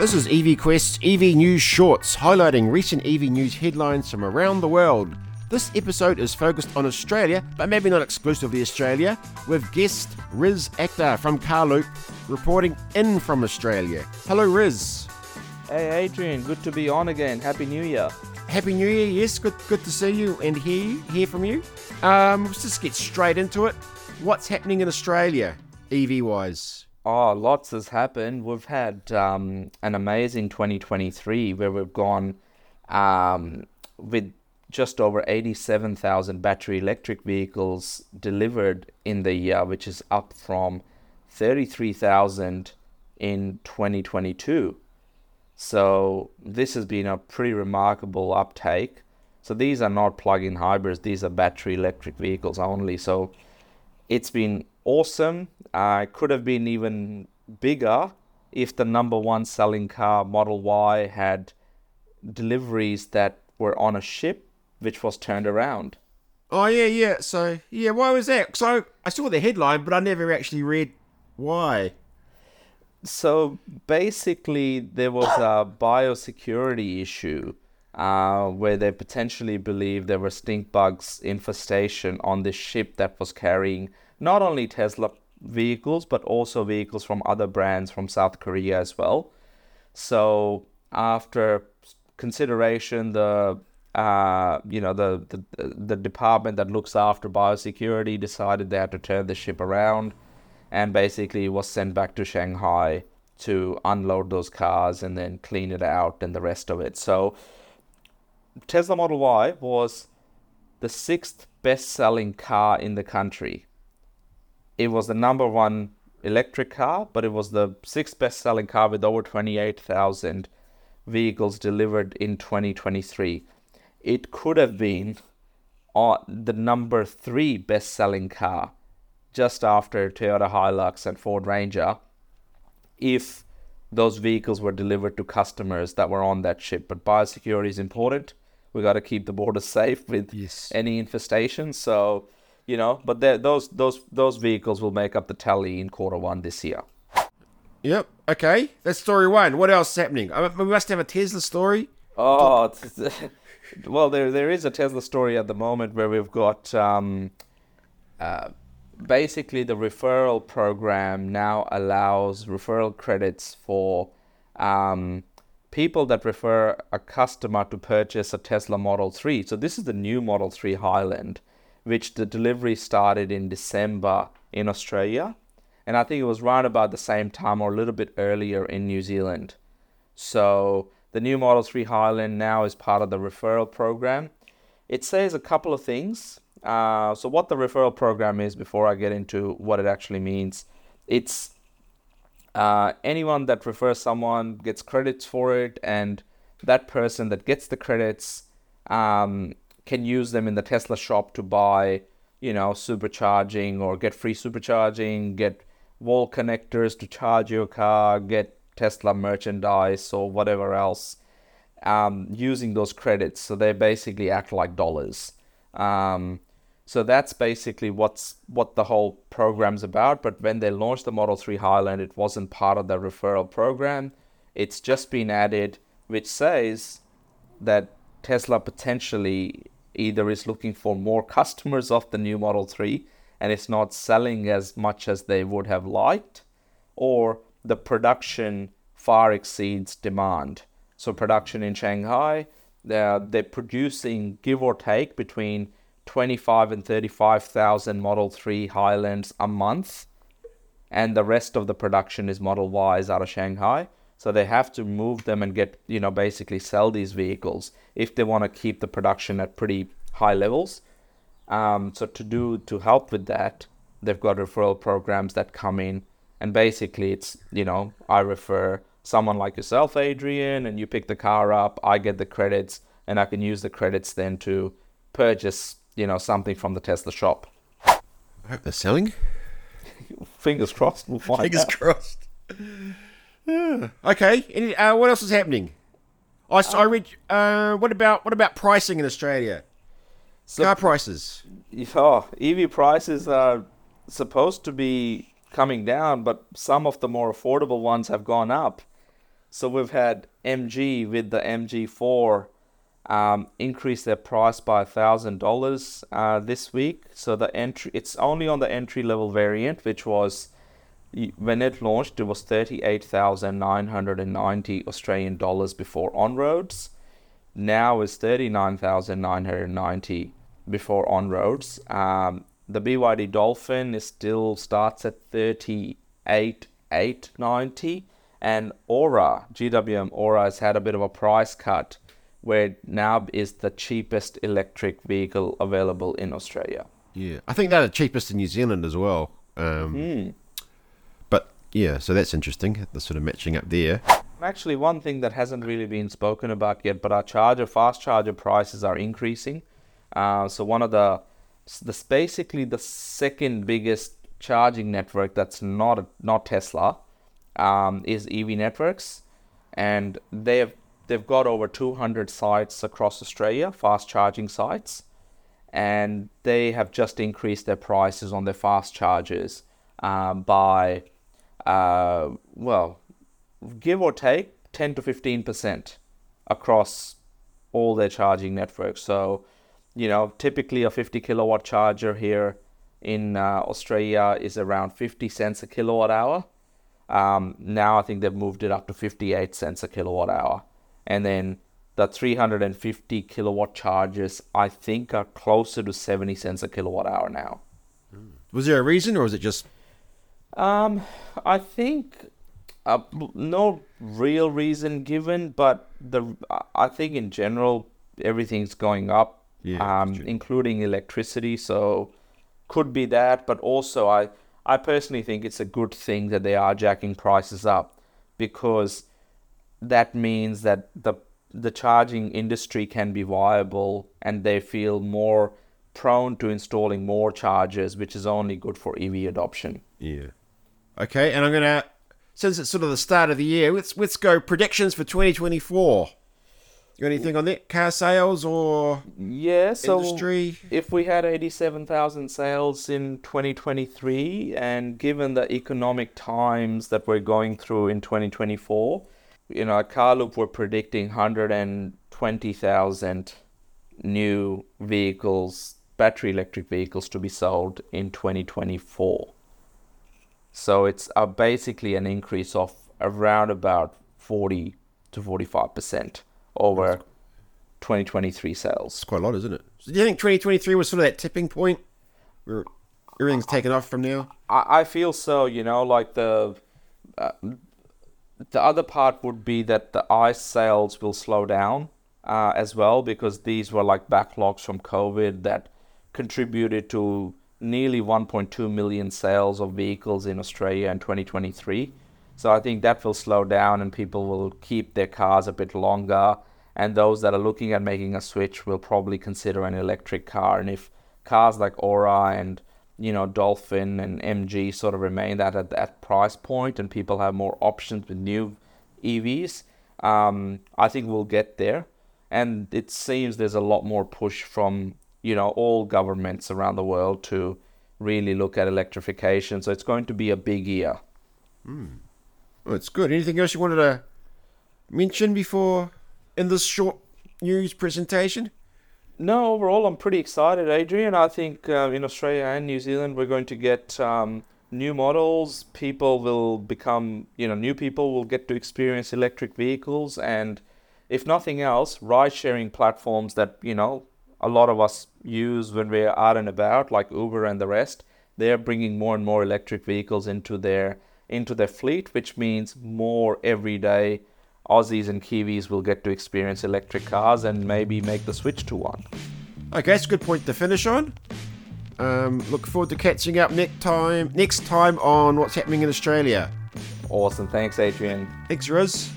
This is EV Quest's EV News Shorts, highlighting recent EV news headlines from around the world. This episode is focused on Australia, but maybe not exclusively Australia, with guest Riz Akhtar from Carloop reporting in from Australia. Hello, Riz. Hey, Adrian, good to be on again. Happy New Year. Happy New Year. Yes, good, good to see you and hear hear from you. Um, let's just get straight into it. What's happening in Australia, EV wise? Oh, lots has happened. We've had um, an amazing 2023 where we've gone um, with just over 87,000 battery electric vehicles delivered in the year, which is up from 33,000 in 2022. So this has been a pretty remarkable uptake. So these are not plug-in hybrids; these are battery electric vehicles only. So it's been awesome. Uh, could have been even bigger if the number one selling car, Model Y, had deliveries that were on a ship which was turned around. Oh yeah, yeah. So yeah, why was that? So I saw the headline, but I never actually read why. So basically, there was a biosecurity issue uh, where they potentially believed there were stink bugs infestation on this ship that was carrying not only Tesla vehicles but also vehicles from other brands from South Korea as well. So after consideration, the uh, you know the, the the department that looks after biosecurity decided they had to turn the ship around, and basically was sent back to Shanghai to unload those cars and then clean it out and the rest of it. So Tesla Model Y was the sixth best-selling car in the country it was the number one electric car, but it was the sixth best selling car with over 28,000 vehicles delivered in 2023. It could have been uh, the number three best selling car just after Toyota Hilux and Ford Ranger if those vehicles were delivered to customers that were on that ship. But biosecurity is important. We got to keep the borders safe with yes. any infestation. So you know. But those those those vehicles will make up the tally in quarter one this year. Yep. Okay, that's story one. What else is happening? I mean, we must have a Tesla story. Oh, well, there there is a Tesla story at the moment where we've got um, uh, basically the referral program now allows referral credits for um, people that refer a customer to purchase a Tesla Model 3. So this is the new Model 3 Highland which the delivery started in December in Australia. And I think it was right about the same time or a little bit earlier in New Zealand. So the new Model 3 Highland now is part of the referral program. It says a couple of things. Uh, so, what the referral program is, before I get into what it actually means, it's uh, anyone that refers someone gets credits for it, and that person that gets the credits um, can use them in the Tesla shop to buy, you know, supercharging or get free supercharging, get wall connectors to charge your car, get Tesla merchandise or whatever else um, using those credits. So they basically act like dollars. Um, so that's basically what's what the whole program's about. But when they launched the Model 3 Highland, it wasn't part of the referral program. It's just been added, which says that Tesla potentially either is looking for more customers of the new Model 3 and it's not selling as much as they would have liked, or the production far exceeds demand. So, production in Shanghai, they're, they're producing give or take between 25 and 35,000 Model 3 Highlands a month, and the rest of the production is Model Ys out of Shanghai. So they have to move them and get, you know, basically sell these vehicles if they want to keep the production at pretty high levels. Um, so to do to help with that, they've got referral programs that come in, and basically it's you know I refer someone like yourself, Adrian, and you pick the car up. I get the credits, and I can use the credits then to purchase you know something from the Tesla shop. I hope they're selling. Fingers crossed. We'll find Fingers out. crossed. Okay. Any, uh, what else is happening? I, um, I read. Uh, what about what about pricing in Australia? So, Car prices. Oh, EV prices are supposed to be coming down, but some of the more affordable ones have gone up. So we've had MG with the MG4 um, increase their price by thousand uh, dollars this week. So the entry, it's only on the entry level variant, which was when it launched, it was thirty-eight thousand nine hundred and ninety Australian dollars before on roads. Now is thirty-nine thousand nine hundred ninety before on roads. Um, the BYD Dolphin is still starts at thirty-eight eight ninety, and Ora GWM Ora has had a bit of a price cut, where NAB is the cheapest electric vehicle available in Australia. Yeah, I think they're the cheapest in New Zealand as well. Um, Mm. But yeah, so that's interesting. The sort of matching up there. Actually, one thing that hasn't really been spoken about yet, but our charger, fast charger prices are increasing. Uh, so one of the, this basically the second biggest charging network that's not not Tesla, um, is Evie Networks, and they have they've got over 200 sites across Australia, fast charging sites, and they have just increased their prices on their fast chargers um, by, uh, well, give or take 10 to 15 percent across all their charging networks. So, you know, typically a 50 kilowatt charger here in uh, Australia is around 50 cents a kilowatt hour. Um, now I think they've moved it up to 58 cents a kilowatt hour. And then the 350 kilowatt charges, I think, are closer to 70 cents a kilowatt hour now. Was there a reason, or was it just Um, I think uh, no real reason given, but the I think in general everything's going up, Yeah, um, including electricity. So could be that, but also I I personally think it's a good thing that they are jacking prices up because that means that the the charging industry can be viable and they feel more prone to installing more chargers, which is only good for EV adoption. yeah? Okay, and I'm gonna since it's sort of the start of the year, let's let's go predictions for 2024. You got anything on that? Car sales or Yeah, so industry? if we had 87,000 sales in 2023, and given the economic times that we're going through in 2024, you know, at Carloop, we're predicting 120,000 new vehicles, battery electric vehicles, to be sold in 2024. So it's uh, basically an increase of around about 40 to 45% over 2023 sales. It's quite a lot, isn't it? So do you think 2023 was sort of that tipping point where everything's taken off from now? I, I feel so. You know, like the uh, the other part would be that the ICE sales will slow down uh, as well because these were like backlogs from COVID that contributed to nearly 1.2 million sales of vehicles in Australia in 2023. So I think that will slow down and people will keep their cars a bit longer. And those that are looking at making a switch will probably consider an electric car. And if cars like Ora and you know Dolphin and MG sort of remain that at that price point, and people have more options with new EVs, um, I think we'll get there. And it seems there's a lot more push from you know all governments around the world to really look at electrification. So it's going to be a big year. Oh, it's good. Anything else you wanted to mention before in this short news presentation? No, overall, I'm pretty excited, Adrian. I think uh, in Australia and New Zealand, we're going to get um, new models. People will become, you know, new people will get to experience electric vehicles. And if nothing else, ride sharing platforms that, you know, a lot of us use when we're out and about, like Uber and the rest, they're bringing more and more electric vehicles into their into their fleet, which means more everyday Aussies and Kiwis will get to experience electric cars and maybe make the switch to one. Okay, that's a good point to finish on. Um, look forward to catching up next time. Next time on what's happening in Australia. Awesome. Thanks, Adrian. Thanks, Riz.